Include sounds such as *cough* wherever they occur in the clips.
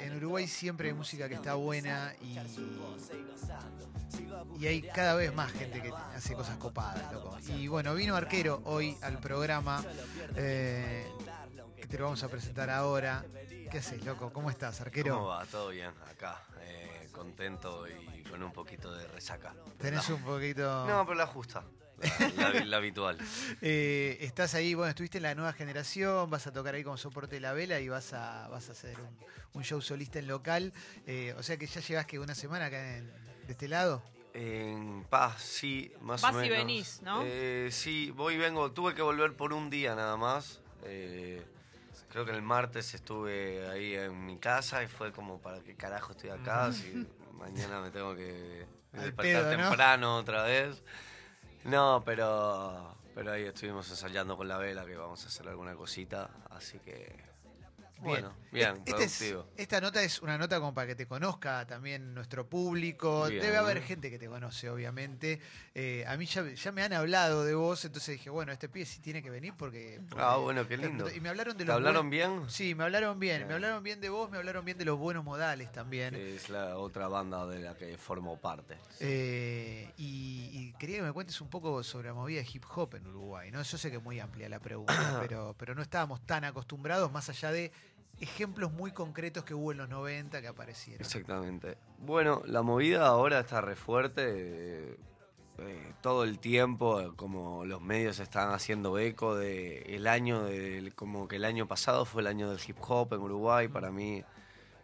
En Uruguay siempre hay música que está buena y, y hay cada vez más gente que hace cosas copadas, loco. Y bueno, vino Arquero hoy al programa, eh, que te lo vamos a presentar ahora. ¿Qué haces, loco? ¿Cómo estás, Arquero? ¿Cómo va? Todo bien, acá. eh, contento y con un poquito de resaca. Tenés un poquito... No, pero la justa. La, la- la habitual. *laughs* Eh, estás ahí, bueno, estuviste en la nueva generación, vas a tocar ahí como soporte de la vela y vas a, vas a hacer un, un show solista en local. Eh, o sea que ya llevas que una semana acá en- de este lado. En paz, sí, más Vas o y menos. venís, ¿no? Eh, sí, voy y vengo. Tuve que volver por un día nada más. Eh, creo que el martes estuve ahí en mi casa y fue como, ¿para qué carajo estoy acá? Si mañana me tengo que *laughs* Al despertar pedo, ¿no? temprano otra vez. No, pero, pero ahí estuvimos ensayando con la vela que vamos a hacer alguna cosita. Así que, bueno, bien, Este- este es- esta nota es una nota como para que te conozca también nuestro público. Bien. Debe haber gente que te conoce, obviamente. Eh, a mí ya, ya me han hablado de vos, entonces dije, bueno, este pibe sí tiene que venir porque... Ah, bueno, qué lindo. Y me hablaron de ¿Te los hablaron bien? Sí, me hablaron bien. Bien. Me hablaron bien de vos, me hablaron bien de los buenos modales también. Es la otra banda de la que formo parte. Eh, y, y quería que me cuentes un poco sobre la movida de hip hop en Uruguay. ¿no? Yo sé que es muy amplia la pregunta, *coughs* pero, pero no estábamos tan acostumbrados, más allá de ejemplos muy concretos que hubo en los 90 que aparecieron. Exactamente. Bueno, la movida ahora está re fuerte. eh, eh, todo el tiempo, eh, como los medios están haciendo eco de el año del, como que el año pasado fue el año del hip hop en Uruguay. Para mí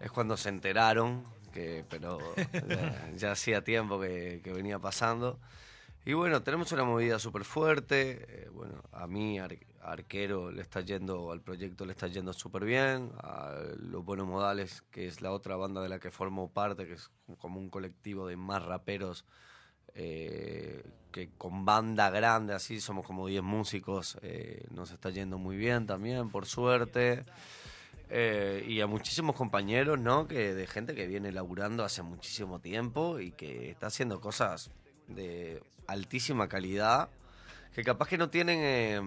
es cuando se enteraron, que, pero ya, *laughs* ya hacía tiempo que, que venía pasando. Y bueno, tenemos una movida súper fuerte. eh, bueno, a mí, Ar- Arquero, le está yendo, al proyecto le está yendo súper bien. A Los Buenos Modales, que es la otra banda de la que formo parte, que es como un colectivo de más raperos, eh, que con banda grande, así, somos como 10 músicos, eh, nos está yendo muy bien también, por suerte. Y a muchísimos compañeros, ¿no? Que de gente que viene laburando hace muchísimo tiempo y que está haciendo cosas de altísima calidad, que capaz que no tienen eh,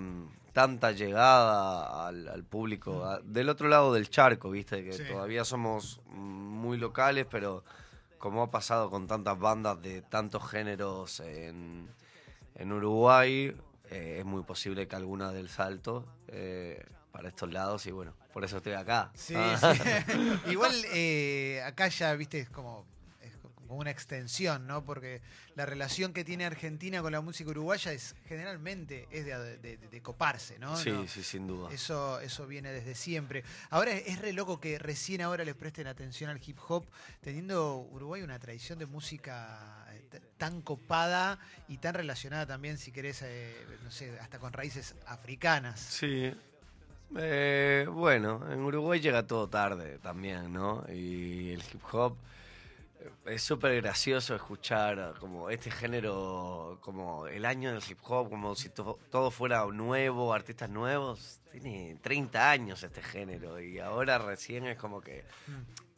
tanta llegada al, al público a- del otro lado del charco, ¿viste? Que Sí. todavía somos muy locales, pero como ha pasado con tantas bandas de tantos géneros en, en Uruguay, eh, es muy posible que alguna del salto eh, para estos lados y bueno, por eso estoy acá. Sí, Ah. sí. *laughs* Igual eh, acá ya, viste, es como, como una extensión, ¿no? Porque la relación que tiene Argentina con la música uruguaya es generalmente es de, de- de coparse, ¿no? Sí, No, sí, sin duda. Eso, eso viene desde siempre. Ahora es re loco que recién ahora les presten atención al hip hop, teniendo Uruguay una tradición de música eh, tan copada y tan relacionada también, si querés, eh, no sé, hasta con raíces africanas. Sí. Eh, bueno, en Uruguay llega todo tarde también, ¿no? Y el hip hop es súper gracioso escuchar como este género, como el año del hip hop, como si to- todo fuera nuevo, artistas nuevos. Tiene 30 años este género y ahora recién es como que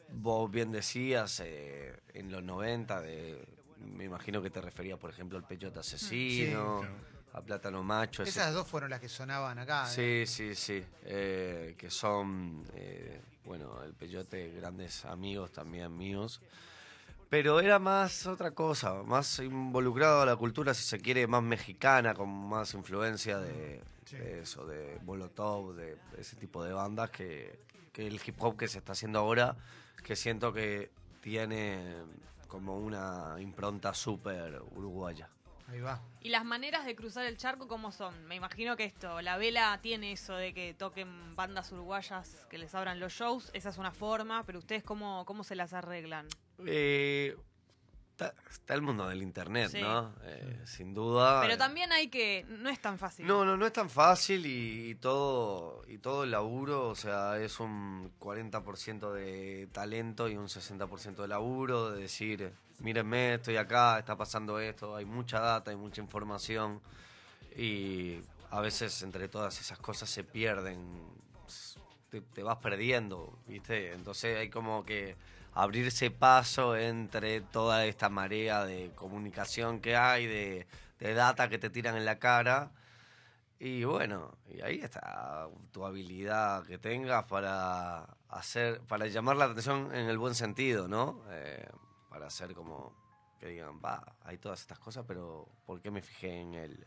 vos bien decías eh, en los 90, de, me imagino que te referías, por ejemplo, al Peyote Asesino, claro. a Plátano Macho. ese Esas dos fueron las que sonaban acá. Sí, sí, sí. eh, que son, eh, bueno, el Peyote, grandes amigos también míos. Pero era más otra cosa, más involucrado a la cultura, si se quiere, más mexicana, con más influencia de, Sí. de eso, de Molotov, de, ese tipo de bandas que, que el hip hop que se está haciendo ahora, que siento que tiene como una impronta súper uruguaya. Ahí va. ¿Y las maneras de cruzar el charco cómo son? Me imagino que esto, la vela tiene eso de que toquen bandas uruguayas que les abran los shows, esa es una forma, pero ustedes cómo, cómo se las arreglan? Eh, está, está el mundo del internet, Sí. ¿no? Eh, sin duda. Pero eh, también hay que, no es tan fácil. No, no, no es tan fácil y, y todo y todo el laburo, o sea, es un 40% de talento y un 60% de laburo, de decir, mírenme, estoy acá, está pasando esto, hay mucha data, hay mucha información y a veces entre todas esas cosas se pierden, te, vas perdiendo, ¿viste? Entonces hay como que abrirse paso entre toda esta marea de comunicación que hay, de, de data que te tiran en la cara. Y bueno, y ahí está tu habilidad que tengas para hacer, para llamar la atención en el buen sentido, ¿no? Eh, para hacer como que digan, va, hay todas estas cosas, pero ¿por qué me fijé en él?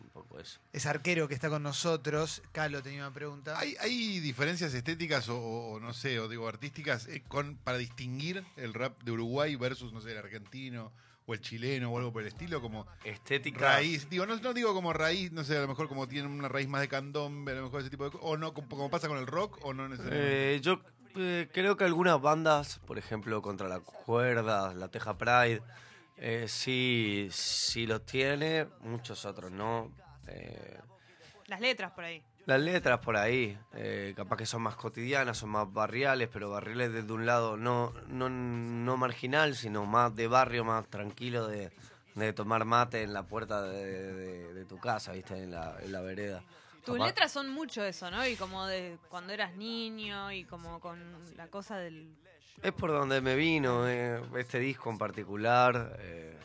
Un poco eso. Es arquero que está con nosotros. Calo tenía una pregunta. ¿Hay, hay diferencias estéticas o, o no sé, o digo artísticas eh, con, para distinguir el rap de Uruguay versus, no sé, el argentino o el chileno o algo por el estilo? Como Estética. raíz, digo, no, no digo como raíz, no sé, a lo mejor como tienen una raíz más de candombe, a lo mejor ese tipo de cosas, o no, como, como pasa con el rock, o no necesariamente. Eh, yo eh, creo que algunas bandas, por ejemplo, Contra la Cuerda, La Teja Pride, eh, sí, sí los tiene, muchos otros no. Eh, Las letras por ahí. las letras por ahí, eh, capaz que son más cotidianas, son más barriales, pero barriales desde un lado no, no, no marginal, sino más de barrio, más tranquilo de, de tomar mate en la puerta de, de- de tu casa, ¿viste? En la, en la vereda. Tus letras son mucho eso, ¿no? Y como de cuando eras niño y como con la cosa del... Es por donde me vino eh, este disco en particular. eh,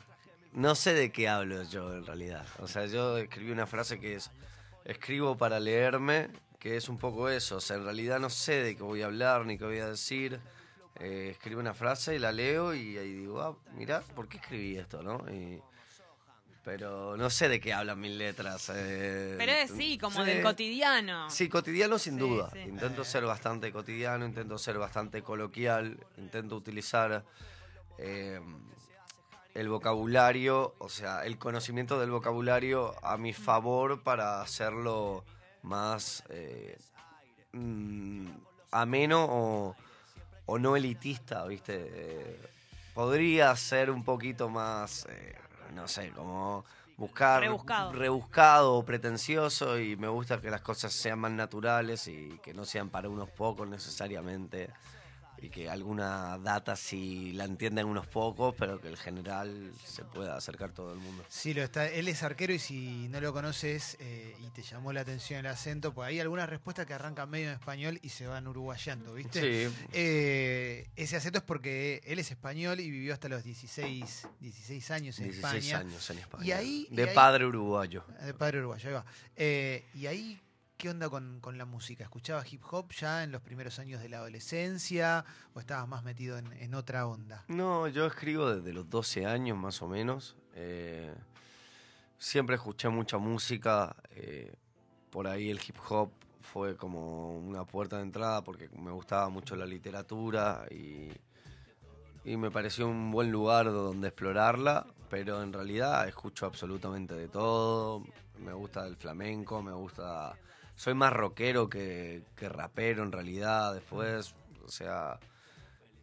no sé de qué hablo yo en realidad. O sea, yo escribí una frase que es, escribo para leerme, que es un poco eso. O sea, en realidad no sé de qué voy a hablar ni qué voy a decir. Eh, escribo una frase y la leo y ahí digo, ah, mirá, ¿por qué escribí esto, no? Y- pero no sé de qué hablan mis letras. eh, Pero es sí, como sí. del cotidiano. Sí, cotidiano sin Sí, duda. sí. Intento ser bastante cotidiano, intento ser bastante coloquial, intento utilizar eh, el vocabulario, o sea, el conocimiento del vocabulario a mi favor para hacerlo más eh, mm, ameno o, o no elitista, ¿viste? Eh, podría ser un poquito más, no sé, como buscar Rebuscado. rebuscado o pretencioso y me gusta que las cosas sean más naturales y que no sean para unos pocos necesariamente y que alguna data sí la entiendan unos pocos, pero que el general se pueda acercar todo el mundo. Sí, lo está. Él es arquero y si no lo conoces eh, y te llamó la atención el acento, pues hay algunas respuestas que arrancan medio en español y se van uruguayando, ¿viste? Sí, Eh, ese acento es porque él es español y vivió hasta los 16, 16 años en 16 España. años en España. Y ahí- y de ahí- padre uruguayo. De padre uruguayo, ahí va. Eh, y ahí, ¿qué onda con, con la música? ¿Escuchabas hip hop ya en los primeros años de la adolescencia o estabas más metido en, en otra onda? No, yo escribo desde los 12 años más o menos. Eh, siempre escuché mucha música. eh, por ahí el hip hop fue como una puerta de entrada porque me gustaba mucho la literatura y, y me pareció un buen lugar donde explorarla. Pero en realidad escucho absolutamente de todo. Me gusta el flamenco, me gusta... Soy más rockero que, que rapero en realidad después. O sea,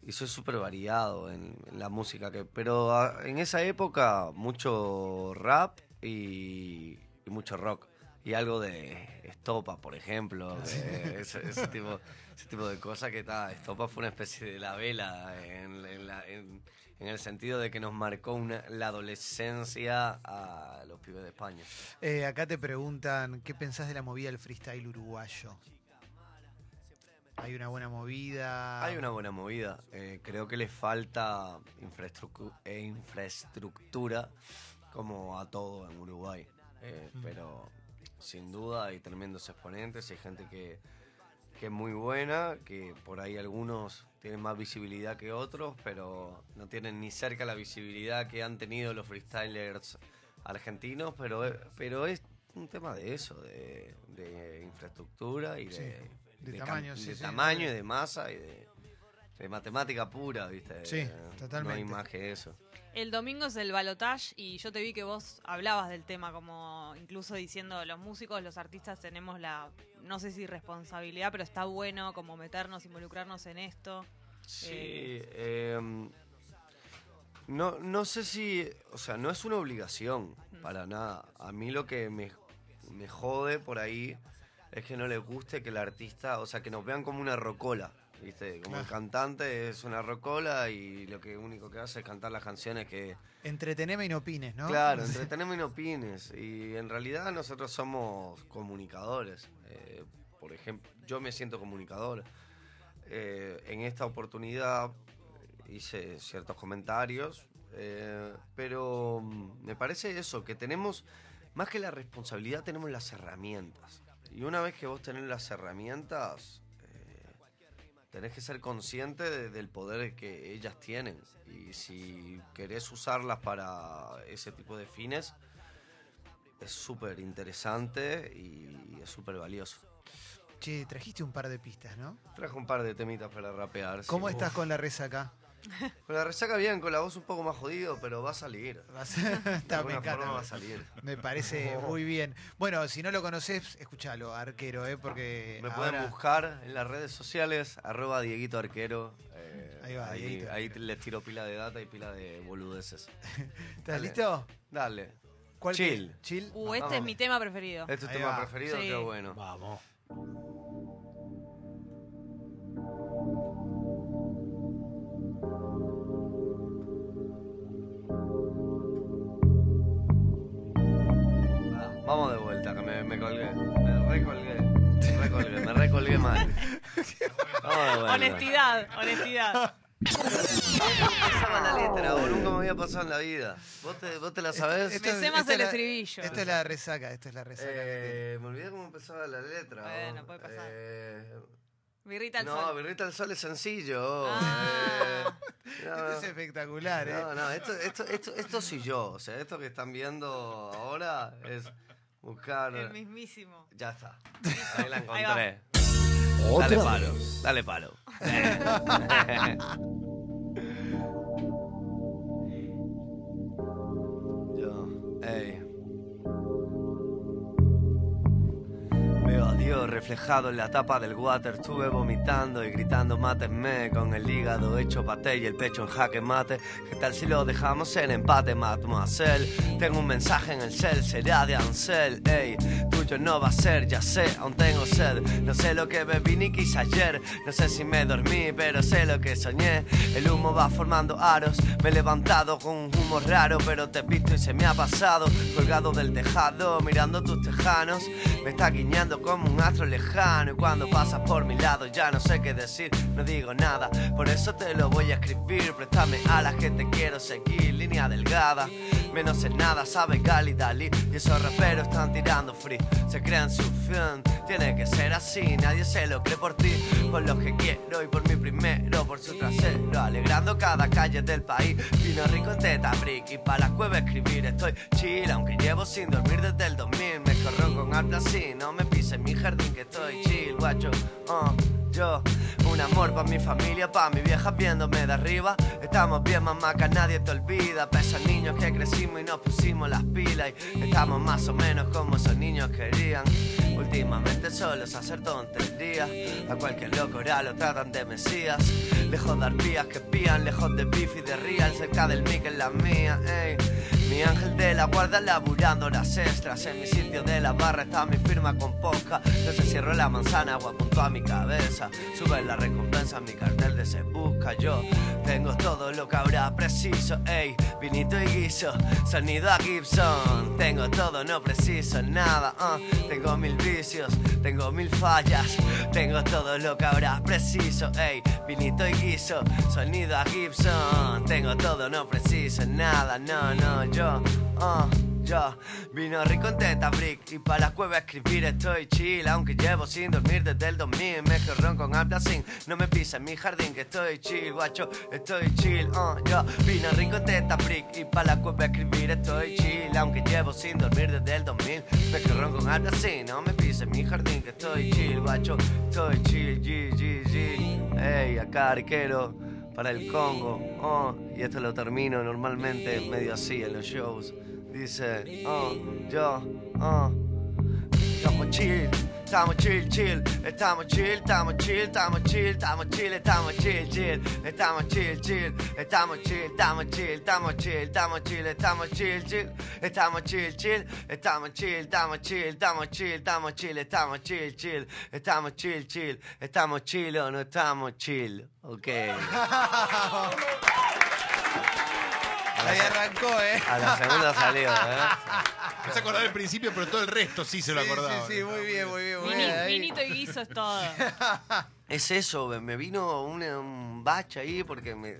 y soy súper variado en, la música que pero ah, en esa época mucho rap y mucho rock y algo de estopa por ejemplo de ese, ese tipo ese tipo de cosas que está estopa fue una especie de la vela en, en la- en- en el sentido de que nos marcó una- la adolescencia a los pibes de España Eh, acá te preguntan, ¿qué pensás de la movida del freestyle uruguayo? ¿Hay una buena movida? Hay una buena movida. Eh, creo que le falta eh, infraestructura como a todo en Uruguay. Eh, Mm. Pero sin duda hay tremendos exponentes, hay gente que, que es muy buena, que por ahí algunos tienen más visibilidad que otros, pero no tienen ni cerca la visibilidad que han tenido los freestylers argentinos, pero, pero es un tema de eso, de, de infraestructura y de, Sí, de cam- tamaño, sí, de sí, tamaño y de masa y de, de matemática pura, ¿viste? Sí, Eh, totalmente. No hay más que eso. El domingo es el balotage y yo te vi que vos hablabas del tema, como incluso diciendo los músicos, los artistas tenemos la, no sé si responsabilidad, pero está bueno como meternos, involucrarnos en esto. Sí, Eh. em, no, no sé si, o sea, no es una obligación Mm. para nada. A mí lo que me, me jode por ahí es que no les guste que el artista, o sea, que nos vean como una rocola, ¿viste? Como el cantante es una rocola y lo que único que hace es cantar las canciones que... Entreteneme y no opines, ¿no? Claro, *laughs* entretenemos y no opines. Y en realidad nosotros somos comunicadores. Eh, por ejemplo, yo me siento comunicador. Eh, en esta oportunidad hice ciertos comentarios, eh, pero me parece eso, que tenemos, más que la responsabilidad, tenemos las herramientas. Y una vez que vos tenés las herramientas, tenés que ser consciente de- del poder que ellas tienen. Y si querés usarlas para ese tipo de fines, es súper interesante y es súper valioso. Che, trajiste un par de pistas, ¿no? Trajo un par de temitas para rapear. sí. ¿Cómo estás Uf. con la resaca? Con la resaca bien, con la voz un poco más jodido, pero va a salir. *laughs* Está, me alguna forma va a encanta. salir. Me parece *laughs* muy bien. Bueno, si no lo conoces, escúchalo, arquero, ¿eh? Porque Me ahora... pueden buscar en las redes sociales, arroba Dieguito Arquero. eh, Ahí va, ahí, Dieguito ahí les tiro pila de data y pila de boludeces. *laughs* ¿Estás Dale. listo? Dale. ¿Cuál Chill. Chill. Uh, este Vamos. es mi tema preferido. ¿Este es tu tema va. preferido? Sí. Qué bueno. Vamos. Vamos de vuelta, que me, me colgué. Me recolgué. Me recolgué, me recolgué mal. *laughs* Vamos de vuelta. Honestidad, honestidad. Pasaba la letra, vos nunca me había pasado en la vida. ¿Vos te, vos te la sabés? Esto- Me sé más esta el es la- estribillo. Esta es la resaca, esta es la resaca. Eh, me olvidé cómo empezaba la letra. Bueno, vos. puede pasar. Eh, Birrita al no, sol. Birrita al Sol es sencillo. Ah. Eh, Esto no. es espectacular, ¿eh? No, no, esto, esto, esto, esto soy yo. O sea, esto que están viendo ahora es buscar. El mismísimo. Ya está. Ahí la encontré. Dale palo, dale palo. *laughs* *laughs* reflejado en la tapa del water. Estuve vomitando y gritando mátenme con el hígado hecho paté y el pecho en jaque mate. ¿Qué tal si lo dejamos en empate, mademoiselle? Tengo un mensaje en el cel, será de Ansel. Ey, tuyo no va a ser, ya sé, aún tengo sed. No sé lo que bebí ni quise ayer. No sé si me dormí, pero sé lo que soñé. El humo va formando aros. Me he levantado con un humo raro, pero te he visto y se me ha pasado. Colgado del tejado, mirando tus tejanos. Me está guiñando como un astro lejano. Y cuando pasas por mi lado, ya no sé qué decir, no digo nada. Por eso te lo voy a escribir. Préstame a la gente, quiero seguir. Línea delgada, menos en nada, sabe Gali Dalí. Y esos raperos están tirando free. Se crean su fin, tiene que ser así. Nadie se lo cree por ti, por lo que quiero y por mi primero, por su trasero. Alegrando cada calle del país. Vino rico en teta brick y para la cueva escribir. Estoy chill, aunque llevo sin dormir desde el 2000. Me corro con algo así, no me pises mi jardín que estoy chill, guacho. Uh, yo, amor pa' mi familia, pa' mi vieja viéndome de arriba. Estamos bien, mamá, que nadie te olvida. Pa' niños que crecimos y nos pusimos las pilas. Y estamos más o menos como esos niños querían. Últimamente solo es hacer tonterías. A cualquier loco ahora lo tratan de mesías. Lejos de arpías que pían, lejos de y de real. Cerca del mic en la mía. Mi ángel de la guarda laburando horas extras. En mi sitio de la barra está mi firma con posca. No se cierro la manzana o apuntó a mi cabeza. Sube la recompensa, mi cartel de se busca. Yo tengo todo lo que habrá preciso, ey. Vinito y guiso, sonido a Gibson. Tengo todo, no preciso nada. ah. Tengo mil vicios, tengo mil fallas. Tengo todo lo que habrá preciso, ey. Vinito y guiso, sonido a Gibson. Tengo todo, no preciso nada. No, no, yo, ah. Yo vino rico en teta brick y para la cueva escribir estoy chill Aunque llevo sin dormir desde el 2000 Me ron con sin no me pisa en mi jardín que estoy chill Guacho, estoy chill, uh, yo vino rico en teta brick y para la cueva escribir estoy chill Aunque llevo sin dormir desde el 2000 Me ron con sin no me pisa en mi jardín que estoy chill Guacho, estoy chill, G, G, G Ey, acá arquero para el Congo, oh, y esto lo termino normalmente medio así en los shows. Dice, oh, yo, oh, estamos chill, estamos chill, chill, estamos chill, estamos chill, estamos chill, estamos chill, estamos chill, chill, estamos chill, chill, estamos chill, estamos chill, estamos chill, estamos chill, estamos chill, chill, estamos chill, chill, estamos chill, estamos chill, estamos chill, estamos chill, estamos chill, chill, estamos chill, chill, estamos chill o no estamos chill, ok. Ahí arrancó, ¿eh? A la segunda salió, ¿eh? No se acordaba del principio, pero todo el resto sí se lo Sí, acordaba. Sí, sí, muy bien, muy bien. Muy bien. Ahí. vinito y guiso es todo. *laughs* Es eso, me vino un, un bache ahí porque me,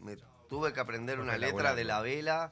me tuve que aprender una letra de la vela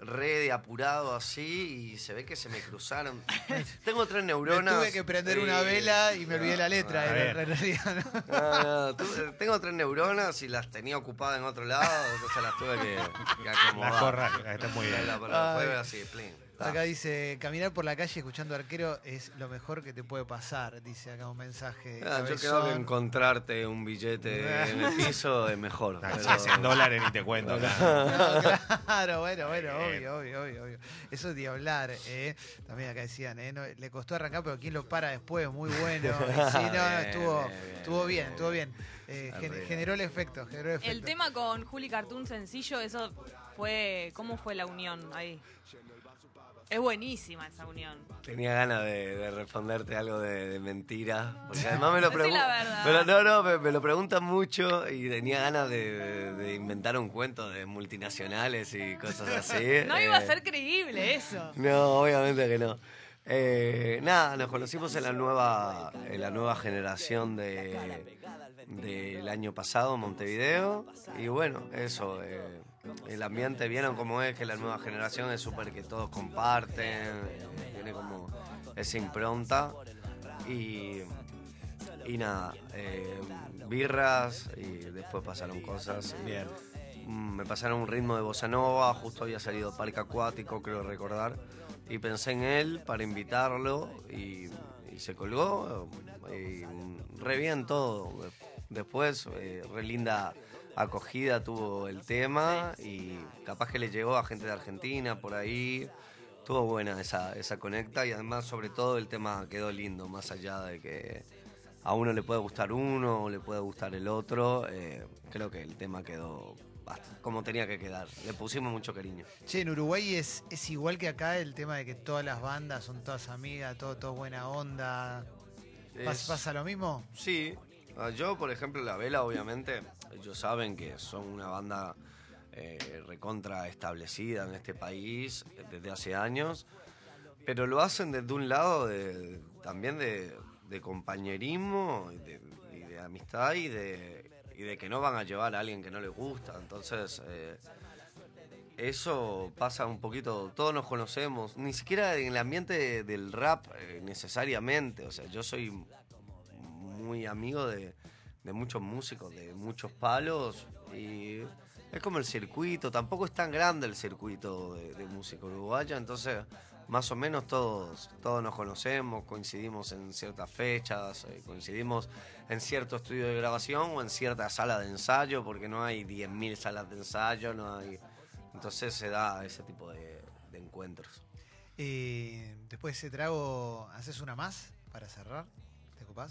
re de apurado así y se ve que se me cruzaron. *laughs* Tengo tres Me neuronas. tuve que prender una vela y me olvidé la letra. a en realidad, *laughs* ¿no? No, no, tuve- tengo tres neuronas y las tenía ocupadas en otro lado, entonces las tuve que, que *laughs* acomodar. La corra, está muy bien. La- la- Ay. así, plin. Acá dice, caminar por la calle escuchando arquero es lo mejor que te puede pasar, dice acá un mensaje. Ah, yo creo que encontrarte un billete en el *laughs* piso es mejor. Ah, pero- si es en dólares ni te cuento. acá. No, *laughs* claro, bueno, bueno, obvio, obvio, obvio, obvio. Eso es de hablar, ¿eh? También acá decían, ¿eh? No, le costó arrancar, pero ¿quién lo para después? Muy bueno. *laughs* Y sí, no, no, Bien, estuvo, bien, bien, estuvo bien, bien. estuvo bien. Eh, generó el efecto, generó el efecto. El tema con Juli Cartoon sencillo, eso fue. ¿Cómo fue la unión ahí? Es buenísima esa unión. Tenía ganas de, de responderte algo de, de mentira. Porque además me *laughs* lo preguntan. No, no, me, me lo preguntan mucho y tenía ganas de, inventar un cuento de multinacionales y cosas así. *laughs* No iba a Eh, ser creíble eso. No, obviamente que no. Eh, nada, nos conocimos en la nueva, en la nueva generación de del año pasado en Montevideo y bueno, eso, eh, el ambiente, vieron cómo es que la nueva generación es súper que todos comparten, tiene como esa impronta y, y nada, eh, birras y después pasaron cosas. Bien. Me pasaron un ritmo de bossa nova, justo había salido Parque Acuático, creo recordar, y pensé en él para invitarlo y, y se colgó, y re bien todo. Después, eh, re linda acogida tuvo el tema y capaz que le llegó a gente de Argentina por ahí. Estuvo buena esa, esa conecta y además sobre todo el tema quedó lindo, más allá de que a uno le puede gustar uno o le puede gustar el otro, eh, creo que el tema quedó como tenía que quedar. Le pusimos mucho cariño. Che, en Uruguay es, es igual que acá el tema de que todas las bandas son todas amigas, todo, todo buena onda. ¿Pas- Es- ¿Pasa lo mismo? Sí, yo por ejemplo La Vela obviamente, ellos saben que son una banda eh, recontra establecida en este país desde hace años, pero lo hacen desde un lado de, también de, compañerismo y de, y de amistad y de, y de que no van a llevar a alguien que no les gusta, entonces... eh, eso pasa un poquito, todos nos conocemos, ni siquiera en el ambiente del rap eh, necesariamente, o sea, yo soy muy amigo de, muchos músicos, de muchos palos y es como el circuito, tampoco es tan grande el circuito de, de música uruguaya, entonces más o menos todos, todos nos conocemos, coincidimos en ciertas fechas, eh, coincidimos en cierto estudio de grabación o en cierta sala de ensayo, porque no hay 10.000 salas de ensayo, no hay... Entonces se da ese tipo de, de encuentros. Eh, después de ese trago, ¿haces una más para cerrar? ¿Te ocupás?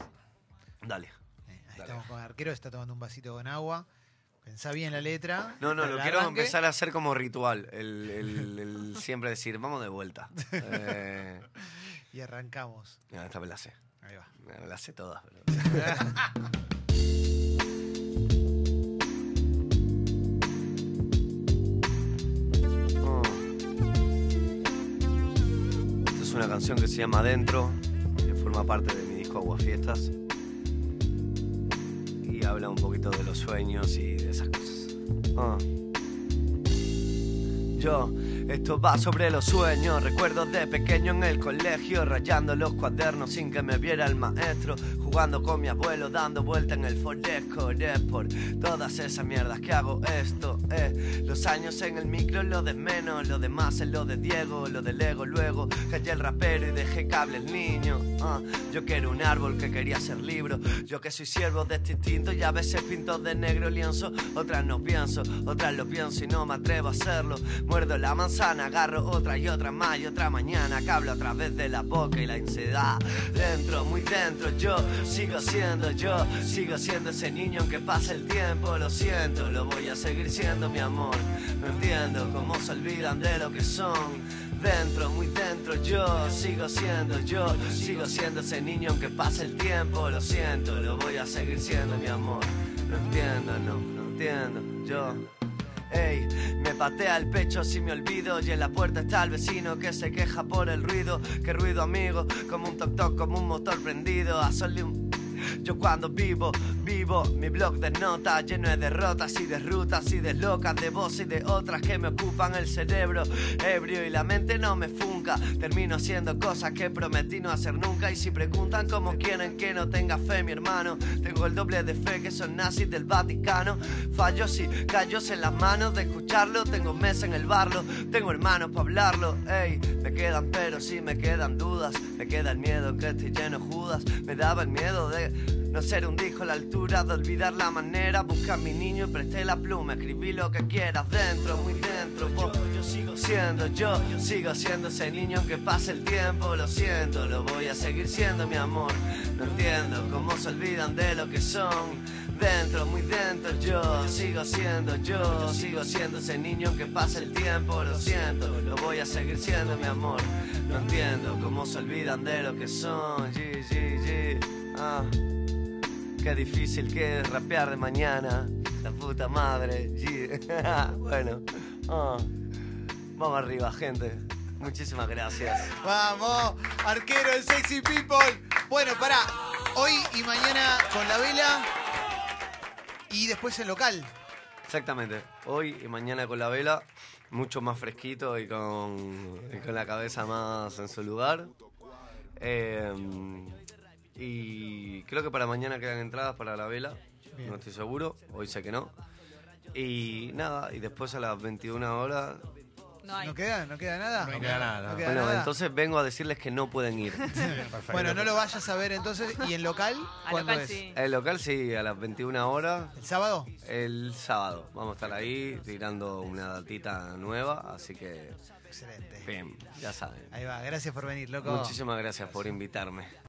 Dale. Eh, ahí Dale. estamos con Arquero, está tomando un vasito con agua. Pensá bien la letra. No, no, lo el quiero arranque. empezar a hacer como ritual. El, el- el *laughs* siempre decir, vamos de vuelta. *laughs* Eh, Y arrancamos. mira, esta me la sé. Ahí va. Me la sé todas. pero- *laughs* Oh. Esta es una canción que se llama Adentro, que forma parte de mi disco Aguafiestas. Habla un poquito de los sueños y de esas cosas. Ah. Yo, esto va sobre los sueños, recuerdos de pequeño en el colegio, rayando los cuadernos sin que me viera el maestro, jugando con mi abuelo, dando vuelta en el Foresco, es por todas esas mierdas que hago esto, eh. Los años en el micro, lo de menos, lo demás es lo de Diego, lo del ego, luego callé el rapero y dejé cable el niño, ah. Yo que era un árbol que quería ser libro, yo que soy siervo de este instinto y a veces pinto de negro lienzo, otras no pienso, otras lo pienso y no me atrevo a hacerlo. Muerdo la manzana, agarro otra y otra más y otra mañana que hablo a través de la boca y la ansiedad. Dentro, muy dentro, yo sigo siendo yo, sigo siendo ese niño aunque pase el tiempo, lo siento, lo voy a seguir siendo mi amor. No entiendo cómo se olvidan de lo que son. Dentro, muy dentro, yo sigo siendo yo, sigo siendo ese niño aunque pase el tiempo, lo siento, lo voy a seguir siendo mi amor. No entiendo, no, no entiendo, yo. Ey, me patea el pecho si me olvido y en la puerta está el vecino que se queja por el ruido. Qué ruido amigo, como un toc toc, como un motor prendido. A sol un Yo cuando vivo, vivo mi blog de notas lleno de derrotas y de rutas y de locas, de voz y de otras que me ocupan el cerebro ebrio y la mente no me funca. Termino haciendo cosas que prometí no hacer nunca y si preguntan cómo quieren que no tenga fe mi hermano, tengo el doble de fe que son nazis del Vaticano. Fallos y callos en las manos de escucharlo, tengo mesa en el barlo, tengo hermanos para hablarlo. Ey, me quedan pero sí me quedan dudas, me queda el miedo que estoy lleno de Judas, me daba el miedo de no ser un disco a la altura de olvidar la manera. Busca a mi niño y presté la pluma. Escribí lo que quieras dentro, muy dentro. Yo, yo sigo siendo yo, sigo siendo ese niño que pase el tiempo. Lo siento, lo voy a seguir siendo mi amor. No entiendo cómo se olvidan de lo que son. Dentro, muy dentro, yo sigo siendo yo, sigo siendo ese niño que pasa el tiempo, lo siento, lo voy a seguir siendo mi amor. No entiendo cómo se olvidan de lo que son. G, G, G. Ah. Qué difícil que es rapear de mañana. La puta madre. G. *laughs* bueno. ah. Vamos arriba, gente. Muchísimas gracias. Vamos, arquero el Sexy People. Bueno, pará, hoy y mañana con la vela y después en local. Exactamente. Hoy y mañana con la vela, mucho más fresquito y con, y con la cabeza más en su lugar. Eh, y creo que para mañana quedan entradas para la vela. Bien. No estoy seguro. Hoy sé que no. Y nada, y después a las 21 horas. No hay. ¿No queda? ¿No queda nada? No queda nada. No queda Bueno, nada. entonces vengo a decirles que no pueden ir. *laughs* Bueno, no lo vayas a ver entonces. ¿Y en local? Al ¿Cuándo local es? sí. El local sí, a las 21 horas. ¿El sábado? El sábado. Vamos a estar ahí tirando una datita nueva. Así que, Excelente. bien, ya saben. Ahí va, gracias por venir, loco. Muchísimas gracias por invitarme.